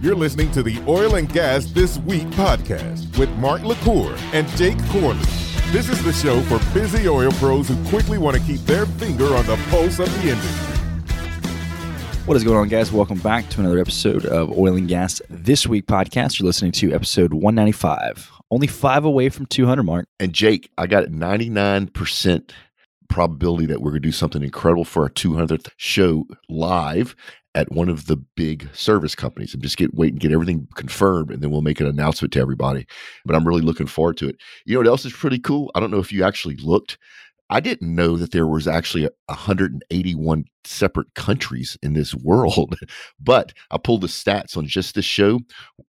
You're listening to the Oil and Gas This Week podcast with Mark LaCour and Jake Corley. This is the show for busy oil pros who quickly want to keep their finger on the pulse of the industry. What is going on, guys? Welcome back to another episode of Oil and Gas This Week podcast. You're listening to episode 195, only five away from 200 mark. And Jake, I got 99% probability that we're going to do something incredible for our 200th show live at one of the big service companies. I'm just get wait and get everything confirmed, and then we'll make an announcement to everybody. But I'm really looking forward to it. You know what else is pretty cool? I don't know if you actually looked. I didn't know that there was actually 181 separate countries in this world, but I pulled the stats on just this show.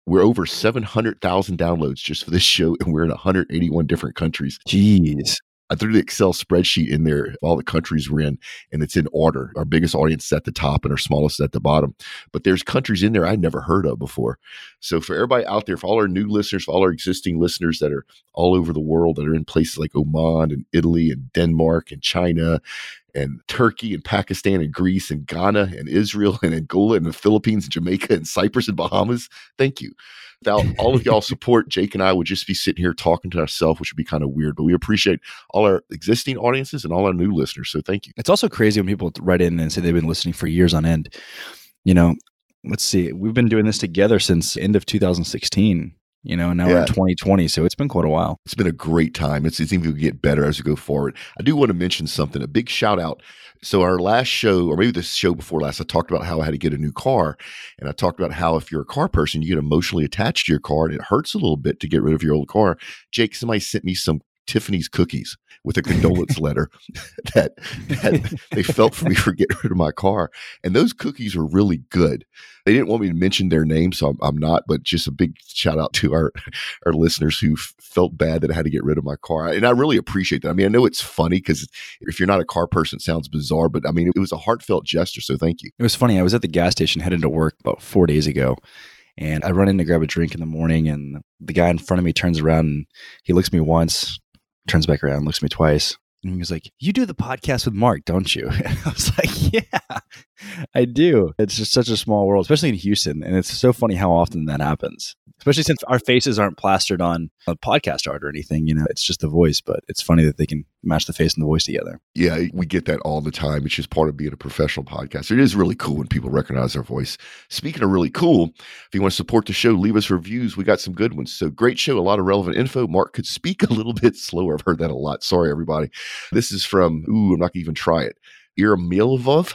We're over 700,000 downloads just for this show, and we're in 181 different countries. Jeez. I threw the Excel spreadsheet in there, all the countries we're in, and it's in order. Our biggest audience is at the top and our smallest is at the bottom. But there's countries in there I never heard of before. So for everybody out there, for all our new listeners, for all our existing listeners that are all over the world, that are in places like Oman and Italy and Denmark and China and Turkey and Pakistan and Greece and Ghana and Israel and Angola and the Philippines and Jamaica and Cyprus and Bahamas, thank you without all of y'all support, Jake and I would just be sitting here talking to ourselves, which would be kind of weird. But we appreciate all our existing audiences and all our new listeners. So thank you. It's also crazy when people write in and say they've been listening for years on end. You know, let's see, we've been doing this together since end of 2016 you know, and now yeah. we're in 2020. So it's been quite a while. It's been a great time. It's, it's even going to get better as we go forward. I do want to mention something, a big shout out. So, our last show, or maybe the show before last, I talked about how I had to get a new car. And I talked about how if you're a car person, you get emotionally attached to your car and it hurts a little bit to get rid of your old car. Jake, somebody sent me some Tiffany's cookies with a condolence letter that, that they felt for me for getting rid of my car. And those cookies were really good. They didn't want me to mention their name, so I'm, I'm not, but just a big shout out to our, our listeners who f- felt bad that I had to get rid of my car. And I really appreciate that. I mean, I know it's funny because if you're not a car person, it sounds bizarre, but I mean, it was a heartfelt gesture. So thank you. It was funny. I was at the gas station heading to work about four days ago and I run in to grab a drink in the morning, and the guy in front of me turns around and he looks at me once, turns back around, looks at me twice. And he was like, You do the podcast with Mark, don't you? And I was like, Yeah, I do. It's just such a small world, especially in Houston. And it's so funny how often that happens, especially since our faces aren't plastered on a podcast art or anything. You know, it's just the voice, but it's funny that they can match the face and the voice together. Yeah, we get that all the time. It's just part of being a professional podcast. It is really cool when people recognize our voice. Speaking of really cool, if you want to support the show, leave us reviews. We got some good ones. So great show, a lot of relevant info. Mark could speak a little bit slower. I've heard that a lot. Sorry, everybody. This is from, ooh, I'm not going to even try it. Iramilvov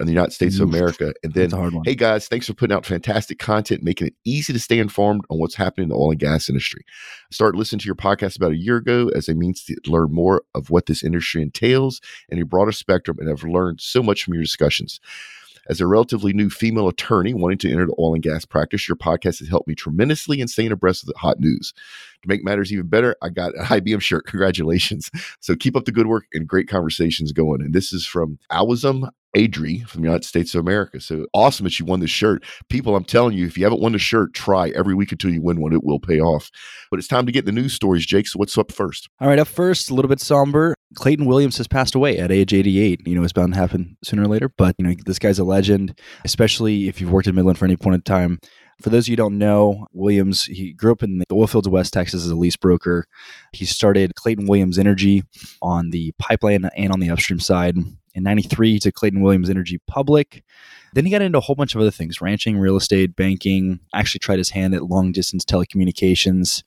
in the United States of America. And then, hey guys, thanks for putting out fantastic content, making it easy to stay informed on what's happening in the oil and gas industry. I started listening to your podcast about a year ago as a means to learn more of what this industry entails and a broader spectrum, and I've learned so much from your discussions. As a relatively new female attorney wanting to enter the oil and gas practice, your podcast has helped me tremendously in staying abreast of the hot news. To make matters even better, I got an IBM shirt. Congratulations. So keep up the good work and great conversations going. And this is from Awazum Adri from the United States of America. So awesome that you won this shirt. People, I'm telling you, if you haven't won the shirt, try every week until you win one. It will pay off. But it's time to get the news stories, Jake. So what's up first? All right, up first, a little bit somber. Clayton Williams has passed away at age 88. You know, it's bound to happen sooner or later, but, you know, this guy's a legend, especially if you've worked in Midland for any point in time. For those of you who don't know, Williams, he grew up in the oil fields of West Texas as a lease broker. He started Clayton Williams Energy on the pipeline and on the upstream side. In 93, he took Clayton Williams Energy public. Then he got into a whole bunch of other things ranching, real estate, banking, actually tried his hand at long distance telecommunications.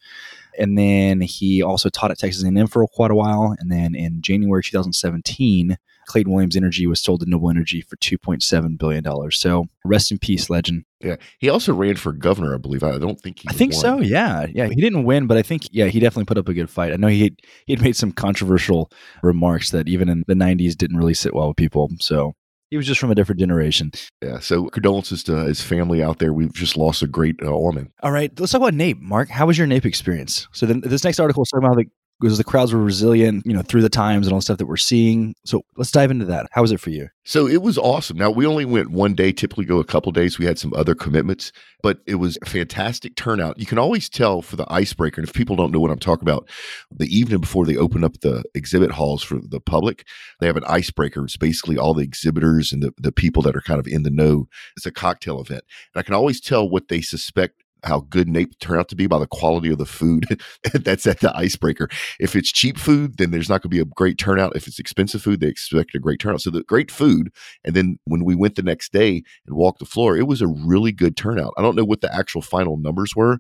And then he also taught at Texas A&M for quite a while. And then in January 2017, Clayton Williams Energy was sold to Noble Energy for $2.7 billion. So rest in peace, legend. Yeah. He also ran for governor, I believe. I don't think he I think won. so, yeah. Yeah. He didn't win, but I think, yeah, he definitely put up a good fight. I know he he had made some controversial remarks that even in the 90s didn't really sit well with people. So he was just from a different generation. Yeah. So condolences to his family out there. We've just lost a great uh, woman. All right. Let's talk about NAPE. Mark, how was your NAPE experience? So then this next article is talking about the because the crowds were resilient, you know, through the times and all the stuff that we're seeing. So let's dive into that. How was it for you? So it was awesome. Now we only went one day, typically go a couple days. We had some other commitments, but it was a fantastic turnout. You can always tell for the icebreaker, and if people don't know what I'm talking about, the evening before they open up the exhibit halls for the public, they have an icebreaker. It's basically all the exhibitors and the, the people that are kind of in the know. It's a cocktail event. And I can always tell what they suspect how good NAPE turned out to be by the quality of the food that's at the icebreaker. If it's cheap food, then there's not going to be a great turnout. If it's expensive food, they expect a great turnout. So the great food. And then when we went the next day and walked the floor, it was a really good turnout. I don't know what the actual final numbers were,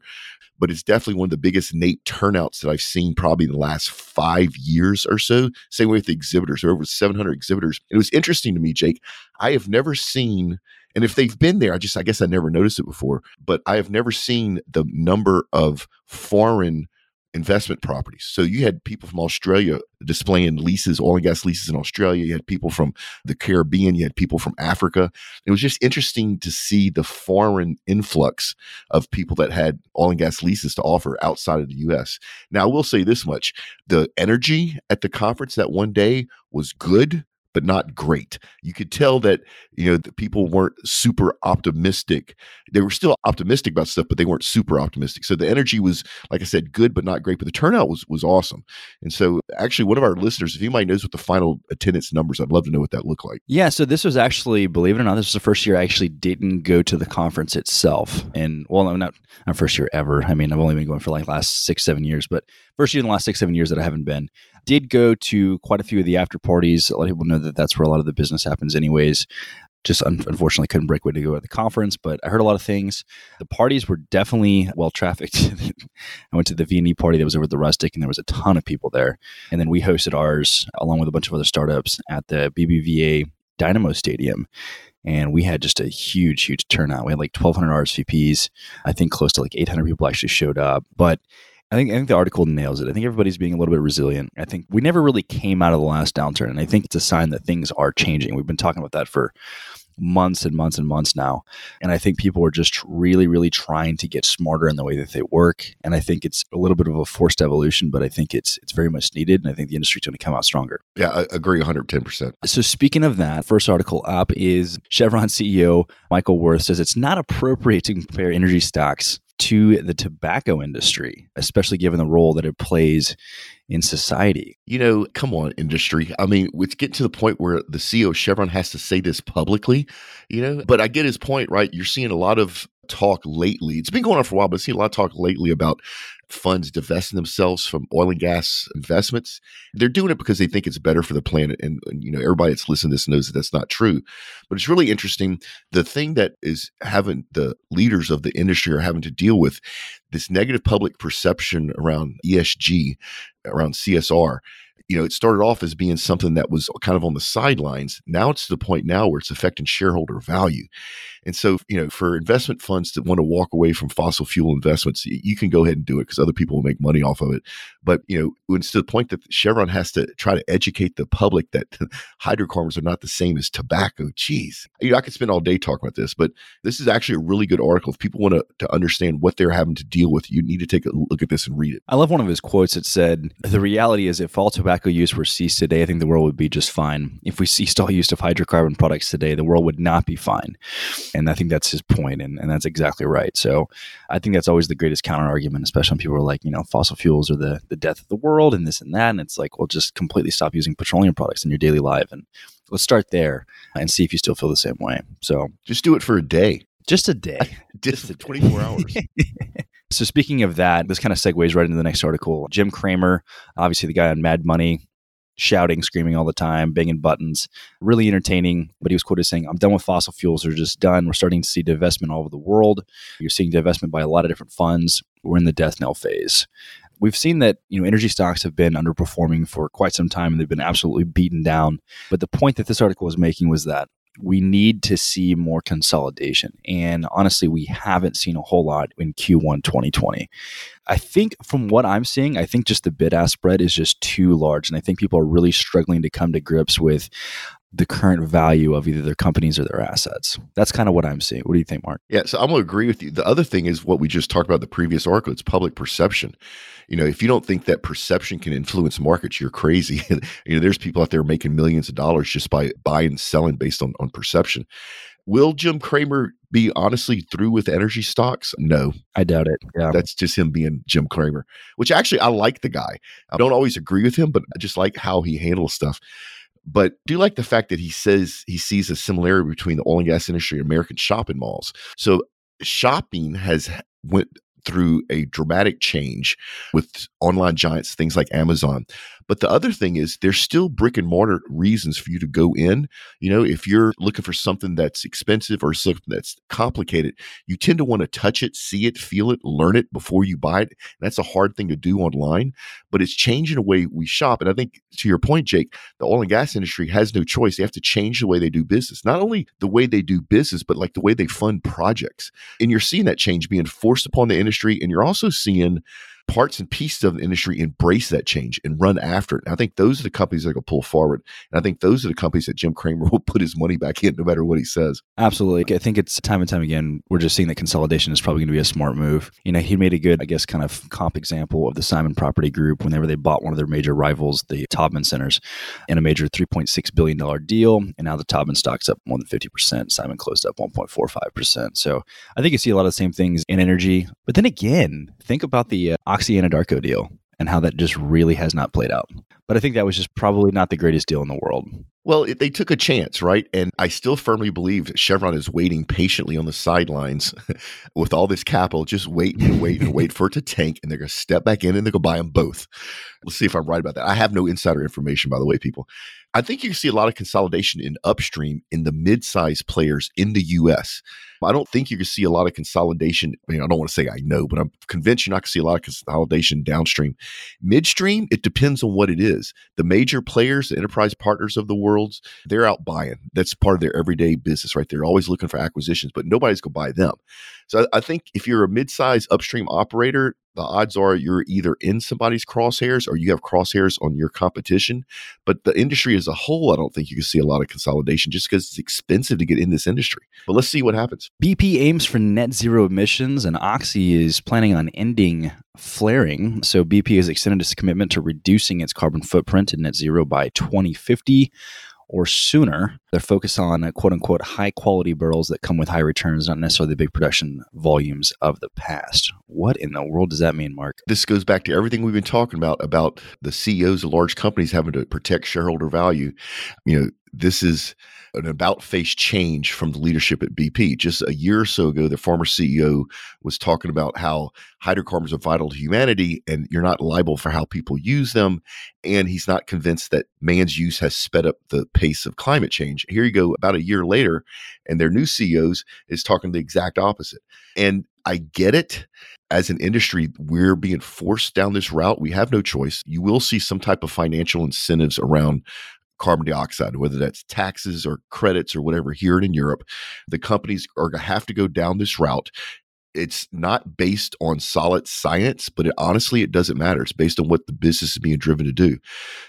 but it's definitely one of the biggest NAPE turnouts that I've seen probably in the last five years or so. Same way with the exhibitors. There were over 700 exhibitors. It was interesting to me, Jake. I have never seen and if they've been there, I just, I guess I never noticed it before, but I have never seen the number of foreign investment properties. So you had people from Australia displaying leases, oil and gas leases in Australia. You had people from the Caribbean. You had people from Africa. It was just interesting to see the foreign influx of people that had oil and gas leases to offer outside of the U.S. Now, I will say this much the energy at the conference that one day was good but not great. You could tell that you know the people weren't super optimistic. They were still optimistic about stuff, but they weren't super optimistic. So the energy was, like I said, good but not great. But the turnout was was awesome. And so actually, one of our listeners, if anybody knows what the final attendance numbers, I'd love to know what that looked like. Yeah. So this was actually, believe it or not, this was the first year I actually didn't go to the conference itself. And well, I'm not not first year ever. I mean, I've only been going for like last six seven years, but first year in the last six seven years that I haven't been did go to quite a few of the after parties. A lot of people know that that's where a lot of the business happens, anyways. Just un- unfortunately couldn't break way to go at the conference, but I heard a lot of things. The parties were definitely well trafficked. I went to the V&E party that was over at the Rustic, and there was a ton of people there. And then we hosted ours along with a bunch of other startups at the BBVA Dynamo Stadium and we had just a huge, huge turnout. We had like 1,200 RSVPs. I think close to like 800 people actually showed up. But I think I think the article nails it. I think everybody's being a little bit resilient. I think we never really came out of the last downturn, and I think it's a sign that things are changing. We've been talking about that for months and months and months now, and I think people are just really, really trying to get smarter in the way that they work. And I think it's a little bit of a forced evolution, but I think it's it's very much needed, and I think the industry's going to come out stronger. Yeah, I agree, one hundred ten percent. So speaking of that, first article up is Chevron CEO Michael Wirth says it's not appropriate to compare energy stocks to the tobacco industry, especially given the role that it plays in society. You know, come on, industry. I mean, it's getting to the point where the CEO of Chevron has to say this publicly, you know, but I get his point, right? You're seeing a lot of talk lately. It's been going on for a while, but I've seen a lot of talk lately about funds divesting themselves from oil and gas investments. They're doing it because they think it's better for the planet. And, and, you know, everybody that's listening to this knows that that's not true. But it's really interesting. The thing that is having the leaders of the industry are having to deal with this negative public perception around ESG, around CSR you know, it started off as being something that was kind of on the sidelines. Now it's to the point now where it's affecting shareholder value. And so, you know, for investment funds that want to walk away from fossil fuel investments, you can go ahead and do it because other people will make money off of it. But, you know, it's to the point that Chevron has to try to educate the public that hydrocarbons are not the same as tobacco. Geez, you know, I could spend all day talking about this, but this is actually a really good article. If people want to, to understand what they're having to deal with, you need to take a look at this and read it. I love one of his quotes that said, The reality is, if all tobacco use were ceased today, I think the world would be just fine. If we ceased all use of hydrocarbon products today, the world would not be fine. And I think that's his point, and, and that's exactly right. So I think that's always the greatest counter argument, especially when people are like, you know, fossil fuels are the, the death of the world and this and that. And it's like, well, just completely stop using petroleum products in your daily life. And let's start there and see if you still feel the same way. So just do it for a day. Just a day. just, just 24 hours. So speaking of that, this kind of segues right into the next article. Jim Cramer, obviously the guy on Mad Money, shouting, screaming all the time, banging buttons, really entertaining. But he was quoted saying, I'm done with fossil fuels. They're just done. We're starting to see divestment all over the world. You're seeing divestment by a lot of different funds. We're in the death knell phase. We've seen that you know energy stocks have been underperforming for quite some time and they've been absolutely beaten down. But the point that this article was making was that we need to see more consolidation. And honestly, we haven't seen a whole lot in Q1 2020. I think from what I'm seeing, I think just the bid ask spread is just too large. And I think people are really struggling to come to grips with the current value of either their companies or their assets. That's kind of what I'm seeing. What do you think, Mark? Yeah, so I'm going to agree with you. The other thing is what we just talked about the previous article. It's public perception. You know, if you don't think that perception can influence markets, you're crazy. you know, there's people out there making millions of dollars just by buying and selling based on on perception. Will Jim Cramer be honestly through with energy stocks? No. I doubt it. Yeah. That's just him being Jim Cramer, which actually I like the guy. I don't always agree with him, but I just like how he handles stuff. But do like the fact that he says he sees a similarity between the oil and gas industry and American shopping malls. So shopping has went through a dramatic change with online giants, things like Amazon. But the other thing is, there's still brick and mortar reasons for you to go in. You know, if you're looking for something that's expensive or something that's complicated, you tend to want to touch it, see it, feel it, learn it before you buy it. That's a hard thing to do online, but it's changing the way we shop. And I think to your point, Jake, the oil and gas industry has no choice. They have to change the way they do business, not only the way they do business, but like the way they fund projects. And you're seeing that change being forced upon the industry. And you're also seeing parts and pieces of the industry embrace that change and run after it. And I think those are the companies that will pull forward. And I think those are the companies that Jim Cramer will put his money back in no matter what he says. Absolutely. I think it's time and time again, we're just seeing that consolidation is probably going to be a smart move. You know, he made a good, I guess, kind of comp example of the Simon Property Group whenever they bought one of their major rivals, the Taubman Centers, in a major $3.6 billion deal. And now the Taubman stock's up more than 50%. Simon closed up 1.45%. So I think you see a lot of the same things in energy. But then again, think about the uh, Oxy Anadarko deal and how that just really has not played out. But I think that was just probably not the greatest deal in the world. Well, they took a chance, right? And I still firmly believe Chevron is waiting patiently on the sidelines with all this capital, just wait and wait and wait for it to tank. And they're going to step back in and they're going to buy them both. Let's see if I'm right about that. I have no insider information, by the way, people. I think you can see a lot of consolidation in upstream in the mid-sized players in the U.S. I don't think you can see a lot of consolidation. I mean, I don't want to say I know, but I'm convinced you're not going to see a lot of consolidation downstream. Midstream, it depends on what it is. The major players, the enterprise partners of the world, they're out buying. That's part of their everyday business, right? They're always looking for acquisitions, but nobody's going to buy them. So I think if you're a mid-sized upstream operator, the odds are you're either in somebody's crosshairs or you have crosshairs on your competition. But the industry as a whole, I don't think you can see a lot of consolidation just because it's expensive to get in this industry. But let's see what happens. BP aims for net zero emissions, and Oxy is planning on ending flaring. So BP has extended its commitment to reducing its carbon footprint to net zero by 2050 or sooner. They're focused on uh, quote unquote high quality barrels that come with high returns, not necessarily the big production volumes of the past. What in the world does that mean, Mark? This goes back to everything we've been talking about about the CEOs of large companies having to protect shareholder value. You know, this is an about face change from the leadership at BP. Just a year or so ago, the former CEO was talking about how hydrocarbons are vital to humanity and you're not liable for how people use them. And he's not convinced that man's use has sped up the pace of climate change. Here you go, about a year later, and their new CEOs is talking the exact opposite. And I get it. As an industry, we're being forced down this route. We have no choice. You will see some type of financial incentives around carbon dioxide, whether that's taxes or credits or whatever here and in Europe. The companies are going to have to go down this route. It's not based on solid science, but it, honestly, it doesn't matter. It's based on what the business is being driven to do.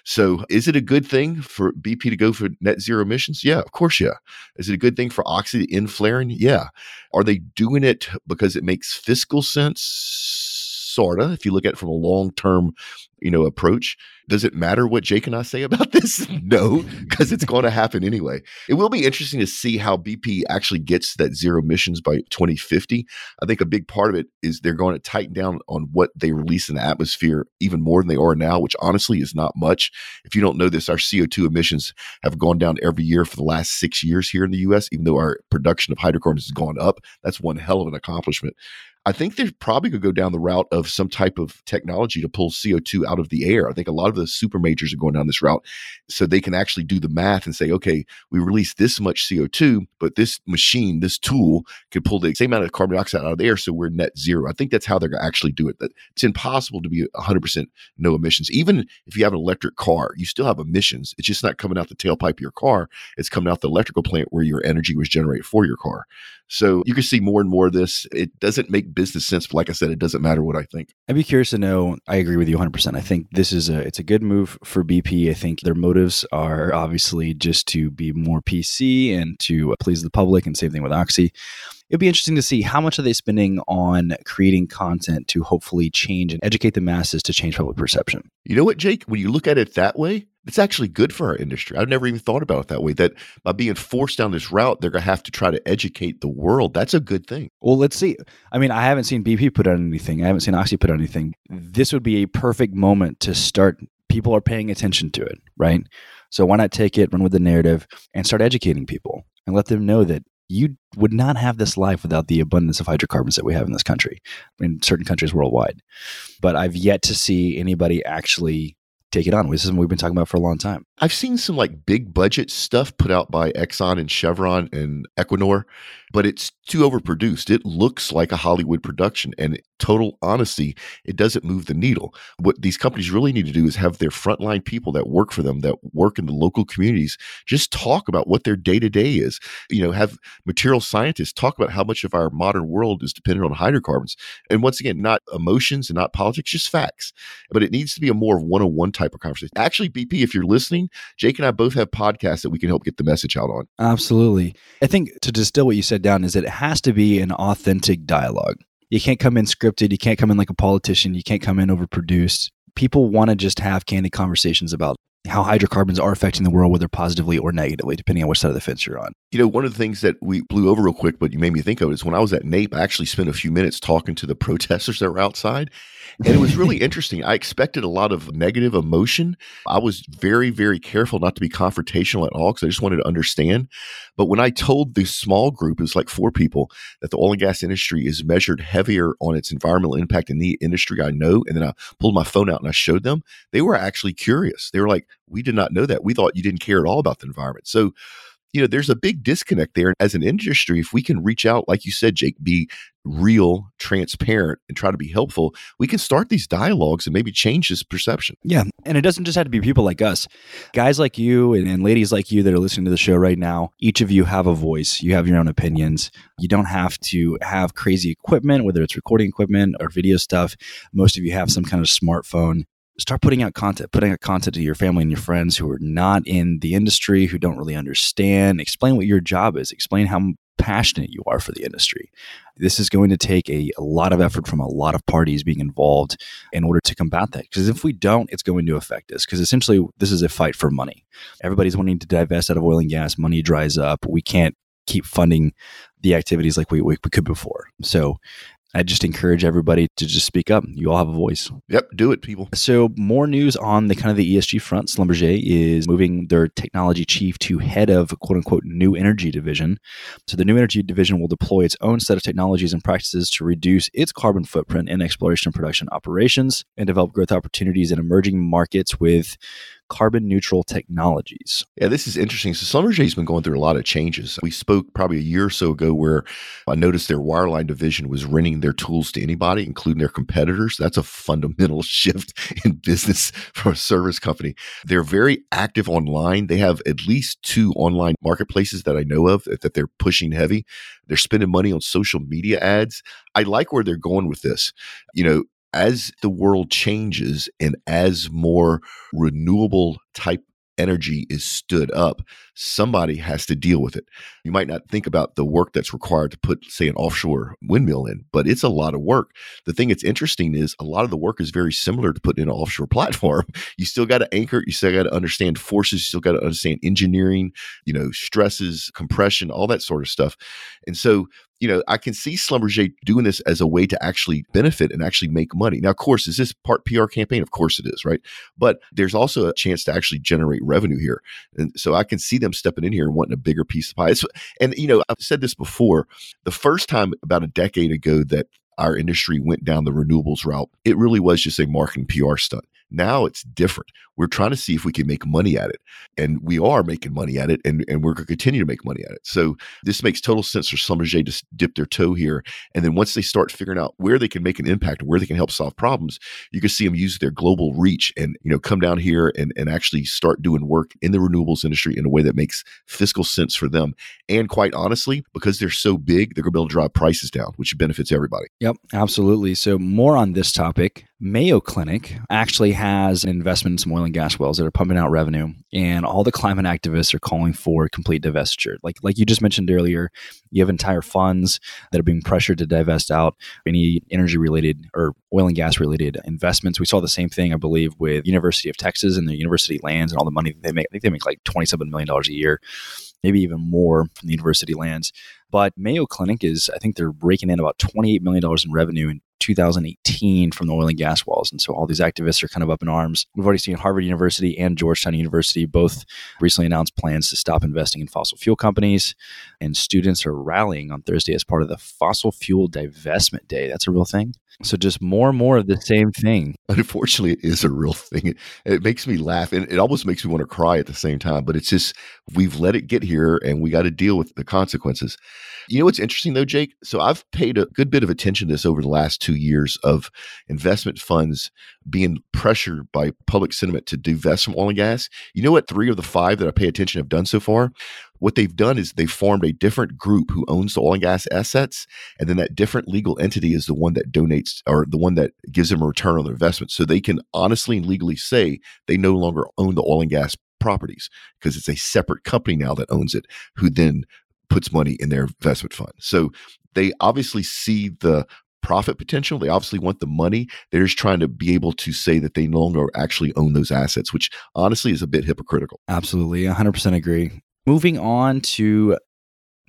So, is it a good thing for BP to go for net zero emissions? Yeah, of course, yeah. Is it a good thing for Oxy to end flaring? Yeah. Are they doing it because it makes fiscal sense? Sorta. If you look at it from a long term you know approach does it matter what jake and i say about this? No because it's going to happen anyway. It will be interesting to see how bp actually gets that zero emissions by 2050 i think a big part of it is they're going to tighten down on what they release in the atmosphere even more than they are now which honestly is not much. If you don't know this our co2 emissions have gone down every year for the last six years here in the us even though our production of hydrocarbons has gone up. That's one hell of an accomplishment. I think they're probably going to go down the route of some type of technology to pull CO2 out of the air. I think a lot of the super majors are going down this route so they can actually do the math and say, okay, we release this much CO2, but this machine, this tool can pull the same amount of carbon dioxide out of the air. So we're net zero. I think that's how they're going to actually do it. It's impossible to be 100% no emissions. Even if you have an electric car, you still have emissions. It's just not coming out the tailpipe of your car. It's coming out the electrical plant where your energy was generated for your car. So you can see more and more of this. It doesn't make business sense. But like I said, it doesn't matter what I think. I'd be curious to know. I agree with you 100%. I think this is a it's a good move for BP. I think their motives are obviously just to be more PC and to please the public, and same thing with Oxy. It'd be interesting to see how much are they spending on creating content to hopefully change and educate the masses to change public perception. You know what, Jake? When you look at it that way, it's actually good for our industry. I've never even thought about it that way. That by being forced down this route, they're going to have to try to educate the world. That's a good thing. Well, let's see. I mean, I haven't seen BP put out anything. I haven't seen Oxy put out anything. This would be a perfect moment to start. People are paying attention to it, right? So why not take it, run with the narrative, and start educating people and let them know that you would not have this life without the abundance of hydrocarbons that we have in this country, in certain countries worldwide. But I've yet to see anybody actually take it on. This is something we've been talking about for a long time. I've seen some like big budget stuff put out by Exxon and Chevron and Equinor, but it's too overproduced. It looks like a Hollywood production. And total honesty, it doesn't move the needle. What these companies really need to do is have their frontline people that work for them, that work in the local communities, just talk about what their day to day is. You know, have material scientists talk about how much of our modern world is dependent on hydrocarbons. And once again, not emotions and not politics, just facts. But it needs to be a more one on one type of conversation. Actually, BP, if you're listening, Jake and I both have podcasts that we can help get the message out on. Absolutely. I think to distill what you said down is that it has to be an authentic dialogue. You can't come in scripted. You can't come in like a politician. You can't come in overproduced. People want to just have candid conversations about how hydrocarbons are affecting the world, whether positively or negatively, depending on which side of the fence you're on. You know, one of the things that we blew over real quick, but you made me think of is when I was at NAPE, I actually spent a few minutes talking to the protesters that were outside. And it was really interesting. I expected a lot of negative emotion. I was very, very careful not to be confrontational at all because I just wanted to understand. But when I told this small group, it was like four people, that the oil and gas industry is measured heavier on its environmental impact in the industry I know, and then I pulled my phone out and I showed them, they were actually curious. They were like, we did not know that. We thought you didn't care at all about the environment. So, you know, there's a big disconnect there. As an industry, if we can reach out, like you said, Jake, be real, transparent, and try to be helpful, we can start these dialogues and maybe change this perception. Yeah. And it doesn't just have to be people like us. Guys like you and, and, ladies like you that are listening to the show right now, each of you have a voice. You have your own opinions. You don't have to have crazy equipment, whether it's recording equipment or video stuff. Most of you have some kind of smartphone start putting out content, putting out content to your family and your friends who are not in the industry, who don't really understand. Explain what your job is, explain how passionate you are for the industry. This is going to take a, a lot of effort from a lot of parties being involved in order to combat that. Because if we don't, it's going to affect us. Because essentially, this is a fight for money. Everybody's wanting to divest out of oil and gas. Money dries up. We can't keep funding the activities like we, we, we could before. So I just encourage everybody to just speak up. You all have a voice. Yep, do it, people. So, more news on the kind of the ESG front. Schlumberger is moving their technology chief to head of quote unquote new energy division. So, the new energy division will deploy its own set of technologies and practices to reduce its carbon footprint in exploration and production operations and develop growth opportunities in emerging markets with carbon neutral technologies. Yeah, this is interesting. So Schlumberger's been going through a lot of changes. We spoke probably a year or so ago where I noticed their wireline division was renting their tools to anybody, including their competitors. That's a fundamental shift in business for a service company. They're very active online. They have at least two online marketplaces that I know of that they're pushing heavy. They're spending money on social media ads. I like where they're going with this. You know, as the world changes and as more renewable type energy is stood up, somebody has to deal with it. You might not think about the work that's required to put, say, an offshore windmill in, but it's a lot of work. The thing that's interesting is a lot of the work is very similar to putting in an offshore platform. You still got to anchor, you still got to understand forces, you still got to understand engineering, you know, stresses, compression, all that sort of stuff. And so you know, I can see Schlumberger doing this as a way to actually benefit and actually make money. Now, of course, is this part PR campaign? Of course it is, right? But there's also a chance to actually generate revenue here. And so I can see them stepping in here and wanting a bigger piece of pie. It's, and, you know, I've said this before. The first time about a decade ago that our industry went down the renewables route, it really was just a marketing PR stunt. Now it's different. We're trying to see if we can make money at it. And we are making money at it and, and we're going to continue to make money at it. So this makes total sense for Schlumberger to dip their toe here. And then once they start figuring out where they can make an impact, where they can help solve problems, you can see them use their global reach and, you know, come down here and, and actually start doing work in the renewables industry in a way that makes fiscal sense for them. And quite honestly, because they're so big, they're going to be able to drive prices down, which benefits everybody. Yep, absolutely. So more on this topic. Mayo Clinic actually has an investment in some oil and gas wells that are pumping out revenue, and all the climate activists are calling for complete divestiture. Like like you just mentioned earlier, you have entire funds that are being pressured to divest out any energy related or oil and gas related investments. We saw the same thing, I believe, with University of Texas and the university lands and all the money they make. I think they make like twenty seven million dollars a year maybe even more from the university lands. But Mayo Clinic is, I think they're raking in about $28 million in revenue in 2018 from the oil and gas wells. And so all these activists are kind of up in arms. We've already seen Harvard University and Georgetown University both recently announced plans to stop investing in fossil fuel companies. And students are rallying on Thursday as part of the Fossil Fuel Divestment Day. That's a real thing. So just more and more of the same thing. Unfortunately, it is a real thing. It, it makes me laugh and it almost makes me want to cry at the same time. But it's just, we've let it get here and we got to deal with the consequences. You know what's interesting though, Jake? So I've paid a good bit of attention to this over the last two years of investment funds being pressured by public sentiment to divest from oil and gas. You know what? Three of the five that I pay attention have done so far? What they've done is they've formed a different group who owns the oil and gas assets. And then that different legal entity is the one that donates or the one that gives them a return on their investment. So they can honestly and legally say they no longer own the oil and gas properties because it's a separate company now that owns it, who then puts money in their investment fund. So they obviously see the profit potential. They obviously want the money. They're just trying to be able to say that they no longer actually own those assets, which honestly is a bit hypocritical. Absolutely. 100% agree. Moving on to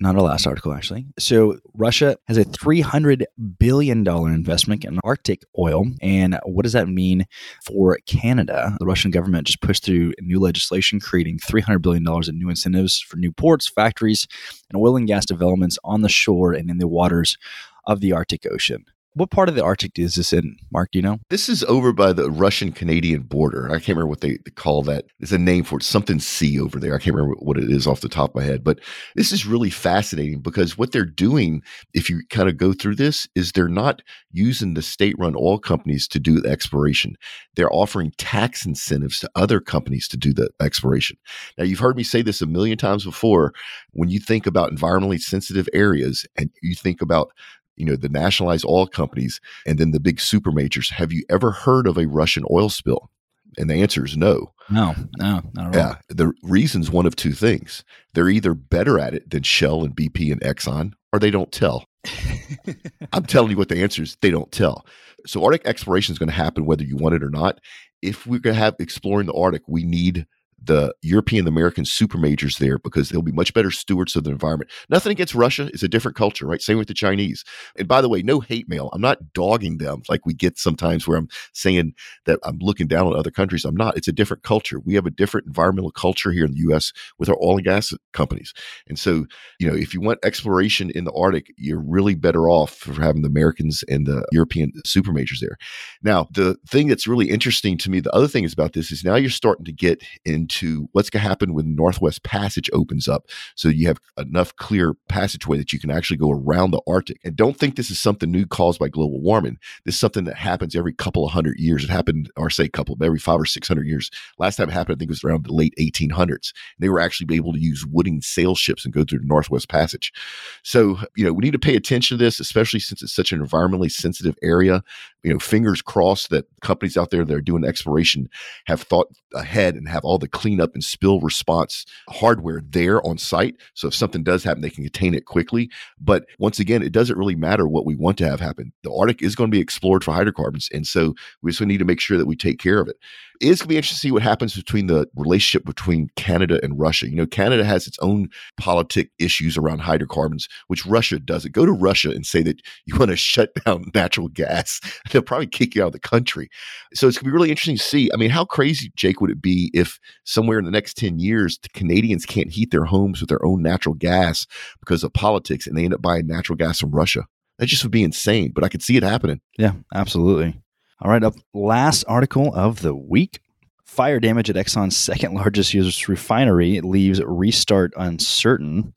not our last article, actually. So, Russia has a $300 billion investment in Arctic oil. And what does that mean for Canada? The Russian government just pushed through new legislation creating $300 billion in new incentives for new ports, factories, and oil and gas developments on the shore and in the waters of the Arctic Ocean. What part of the Arctic is this in, Mark? Do you know? This is over by the Russian Canadian border. I can't remember what they call that. There's a name for it, something sea over there. I can't remember what it is off the top of my head. But this is really fascinating because what they're doing, if you kind of go through this, is they're not using the state run oil companies to do the exploration. They're offering tax incentives to other companies to do the exploration. Now, you've heard me say this a million times before. When you think about environmentally sensitive areas and you think about you know, the nationalized oil companies and then the big super majors. Have you ever heard of a Russian oil spill? And the answer is no. No, no, not at all. Yeah. The reason's one of two things. They're either better at it than Shell and BP and Exxon, or they don't tell. I'm telling you what the answer is. They don't tell. So Arctic exploration is going to happen whether you want it or not. If we're going to have exploring the Arctic, we need the European American super majors there because they'll be much better stewards of the environment. Nothing against Russia. It's a different culture, right? Same with the Chinese. And by the way, no hate mail. I'm not dogging them like we get sometimes where I'm saying that I'm looking down on other countries. I'm not. It's a different culture. We have a different environmental culture here in the US with our oil and gas companies. And so, you know, if you want exploration in the Arctic, you're really better off for having the Americans and the European super majors there. Now, the thing that's really interesting to me, the other thing is about this is now you're starting to get into to what's going to happen when Northwest Passage opens up. So you have enough clear passageway that you can actually go around the Arctic. And don't think this is something new caused by global warming. This is something that happens every couple of hundred years. It happened, or say couple, every five or 600 years. Last time it happened, I think it was around the late 1800s. They were actually able to use wooden sail ships and go through the Northwest Passage. So, you know, we need to pay attention to this, especially since it's such an environmentally sensitive area. You know, fingers crossed that companies out there that are doing exploration have thought ahead and have all the cleanup and spill response hardware there on site. So if something does happen, they can contain it quickly. But once again, it doesn't really matter what we want to have happen. The Arctic is going to be explored for hydrocarbons. And so we just need to make sure that we take care of it. It's going to be interesting to see what happens between the relationship between Canada and Russia. You know, Canada has its own politic issues around hydrocarbons, which Russia doesn't. Go to Russia and say that you want to shut down natural gas. They'll probably kick you out of the country. So it's going to be really interesting to see. I mean, how crazy, Jake, would it be if somewhere in the next 10 years, the Canadians can't heat their homes with their own natural gas because of politics and they end up buying natural gas from Russia? That just would be insane, but I could see it happening. Yeah, absolutely. All right, up last article of the week. Fire damage at Exxon's second largest U.S. refinery leaves restart uncertain.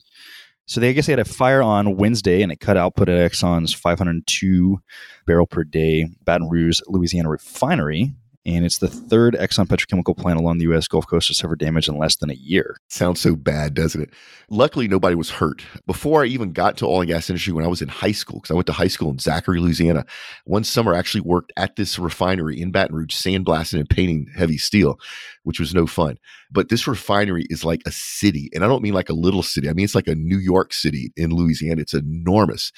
So they I guess they had a fire on Wednesday and it cut output at Exxon's 502 barrel per day Baton Rouge, Louisiana refinery and it's the third Exxon petrochemical plant along the U.S. Gulf Coast to suffer damage in less than a year. Sounds so bad, doesn't it? Luckily, nobody was hurt. Before I even got to oil and gas industry, when I was in high school, because I went to high school in Zachary, Louisiana, one summer I actually worked at this refinery in Baton Rouge, sandblasting and painting heavy steel, which was no fun. But this refinery is like a city, and I don't mean like a little city. I mean it's like a New York City in Louisiana. It's enormous.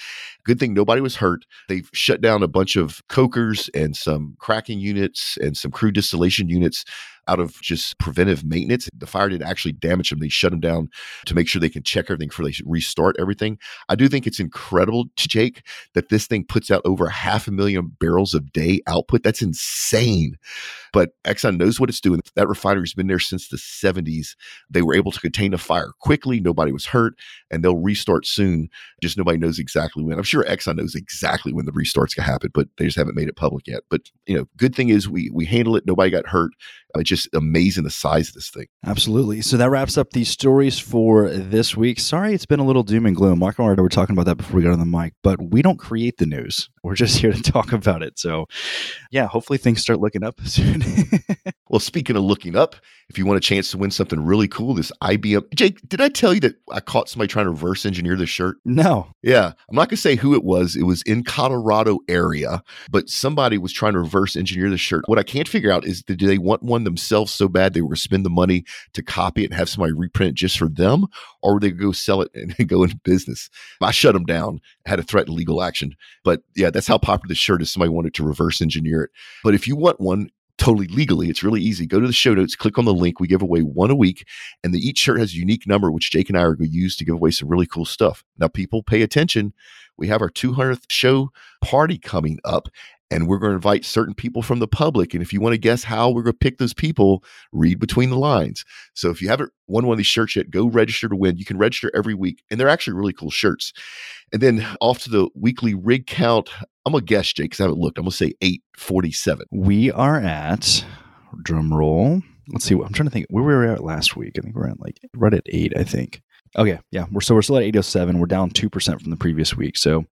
Good thing nobody was hurt. They've shut down a bunch of cokers and some cracking units and some crude distillation units out of just preventive maintenance. The fire didn't actually damage them. They shut them down to make sure they can check everything before they restart everything. I do think it's incredible, to Jake, that this thing puts out over half a million barrels a day output. That's insane. But Exxon knows what it's doing. That refinery's been there since the 70s. They were able to contain the fire quickly. Nobody was hurt, and they'll restart soon. Just nobody knows exactly when. I'm sure Exxon knows exactly when the restart's gonna happen, but they just haven't made it public yet. But you know, good thing is we we handle it. Nobody got hurt. It's just amazing the size of this thing. Absolutely. So that wraps up the stories for this week. Sorry, it's been a little doom and gloom. Mark and I were talking about that before we got on the mic, but we don't create the news. We're just here to talk about it. So, yeah, hopefully things start looking up soon. well, speaking of looking up, if you want a chance to win something really cool, this IBM. Jake, did I tell you that I caught somebody trying to reverse engineer this shirt? No. Yeah. I'm not going to say who it was. It was in Colorado area, but somebody was trying to reverse engineer the shirt. What I can't figure out is do they want one themselves so bad they were going to spend the money to copy it and have somebody reprint it just for them, or would they go sell it and go into business? I shut them down, had to threaten legal action. But yeah, that's how popular the shirt is. Somebody wanted to reverse engineer it. But if you want one, totally legally. It's really easy. Go to the show notes, click on the link. We give away one a week, and the, each shirt has a unique number, which Jake and I are going to use to give away some really cool stuff. Now, people pay attention. We have our 200th show party coming up, and we're going to invite certain people from the public. And if you want to guess how we're going to pick those people, read between the lines. So if you haven't won one of these shirts yet, go register to win. You can register every week, and they're actually really cool shirts. And then off to the weekly rig count. I'm gonna guess, Jake, because I haven't looked. I'm gonna say 847. We are at drum roll. Let's see. I'm trying to think where we were at last week. I think we're at like right at eight. I think. Okay, yeah, we're so we're still at 807. We're down two percent from the previous week. So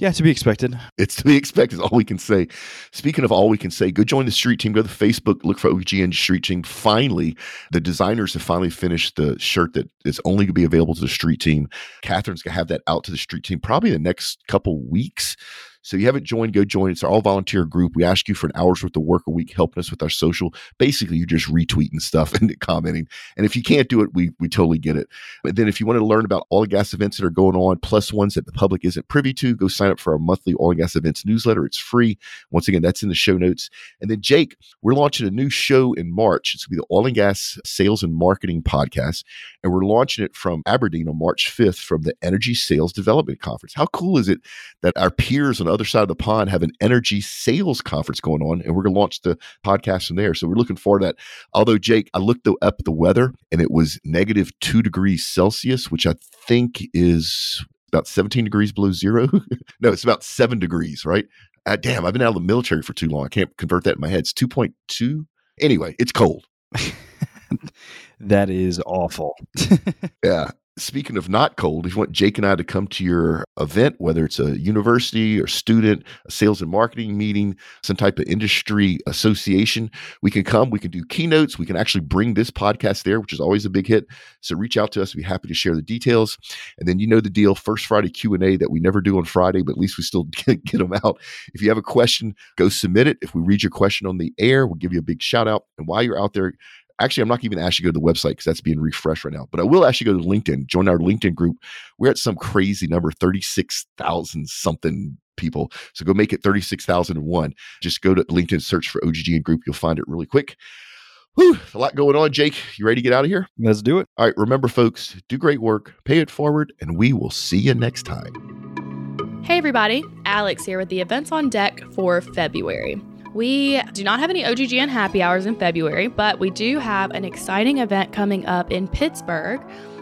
yeah, to be expected. It's to be expected, is all we can say. Speaking of all we can say, go join the street team. Go to Facebook, look for OGN Street Team. Finally, the designers have finally finished the shirt that is only going to be available to the street team. Catherine's going to have that out to the street team probably the next couple weeks. So you haven't joined, go join. It's our all volunteer group. We ask you for an hour's worth of work a week helping us with our social. Basically, you're just retweeting stuff and commenting. And if you can't do it, we we totally get it. But then if you want to learn about all the gas events that are going on, plus ones that the public isn't privy to, go sign up for our monthly oil and gas events newsletter. It's free. Once again, that's in the show notes. And then Jake, we're launching a new show in March. It's gonna be the Oil and Gas Sales and Marketing Podcast. And we're launching it from Aberdeen on March 5th from the Energy Sales Development Conference. How cool is it that our peers on the other side of the pond have an energy sales conference going on, and we're going to launch the podcast from there. So we're looking forward to that. Although, Jake, I looked up the weather and it was negative two degrees Celsius, which I think is about 17 degrees below zero. no, it's about seven degrees, right? Uh, damn, I've been out of the military for too long. I can't convert that in my head. It's 2.2. Anyway, it's cold. that is awful. yeah speaking of not cold, if you want Jake and I to come to your event, whether it's a university or student, a sales and marketing meeting, some type of industry association, we can come. We can do keynotes. We can actually bring this podcast there, which is always a big hit. So reach out to us. We'd be happy to share the details. And then you know the deal. First Friday Q and A that we never do on Friday, but at least we still get, get them out. If you have a question, go submit it. If we read your question on the air, we'll give you a big shout out. And while you're out there, Actually, I'm not even ask you to go to the website because that's being refreshed right now. But I will actually go to LinkedIn, join our LinkedIn group. We're at some crazy number, 36,000 something people. So go make it 36,001. Just go to LinkedIn, search for OGGN group. You'll find it really quick. Whew, a lot going on, Jake. You ready to get out of here? Let's do it. All right. Remember, folks, do great work, pay it forward, and we will see you next time. Hey, everybody. Alex here with the events on deck for February. We do not have any OGGN happy hours in February, but we do have an exciting event coming up in Pittsburgh.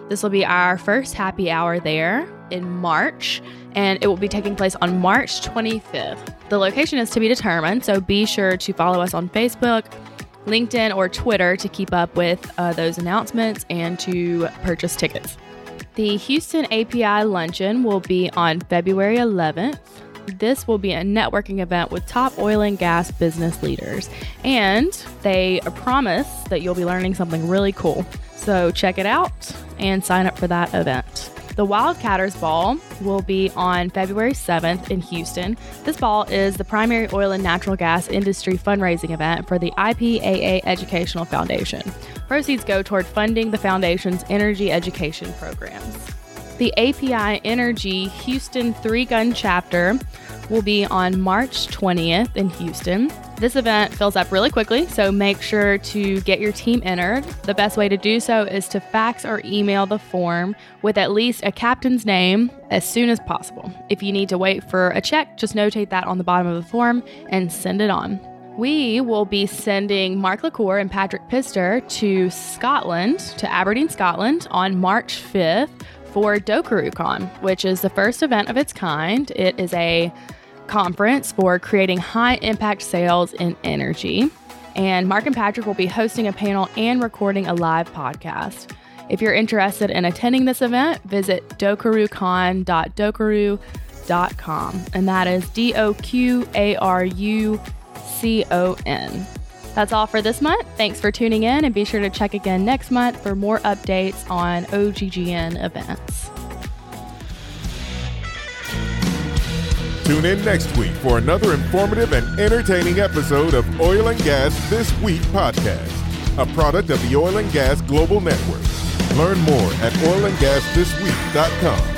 This will be our first happy hour there. in March, and it will be taking place on March 25th. The location is to be determined, so be sure to follow us on Facebook, LinkedIn, or Twitter to keep up with uh, those announcements and to purchase tickets. The Houston API Luncheon will be on February 11th. This will be a networking event with top oil and gas business leaders, and they promise that you'll be learning something really cool. So check it out and sign up for that event. The Wildcatters Ball will be on February 7th in Houston. This ball is the primary oil and natural gas industry fundraising event for the IPAA Educational Foundation. Proceeds go toward funding the foundation's energy education programs. The API Energy Houston Three Gun Chapter will be on March 20th in Houston. This event fills up really quickly, so make sure to get your team entered. The best way to do so is to fax or email the form with at least a captain's name as soon as possible. If you need to wait for a check, just notate that on the bottom of the form and send it on. We will be sending Mark LaCour and Patrick Pister to Scotland, to Aberdeen, Scotland, on March 5th for DoqaruCon, which is the first event of its kind. It is a conference for creating high impact sales in energy. And Mark and Patrick will be hosting a panel and recording a live podcast. If you're interested in attending this event, visit doqarucon.doqaru.com. And that is D O Q A R U C O N. That's all for this month. Thanks for tuning in, and be sure to check again next month for more updates on OGGN events. Tune in next week for another informative and entertaining episode of Oil and Gas This Week podcast, a product of the Oil and Gas Global Network. Learn more at oilandgasthisweek.com.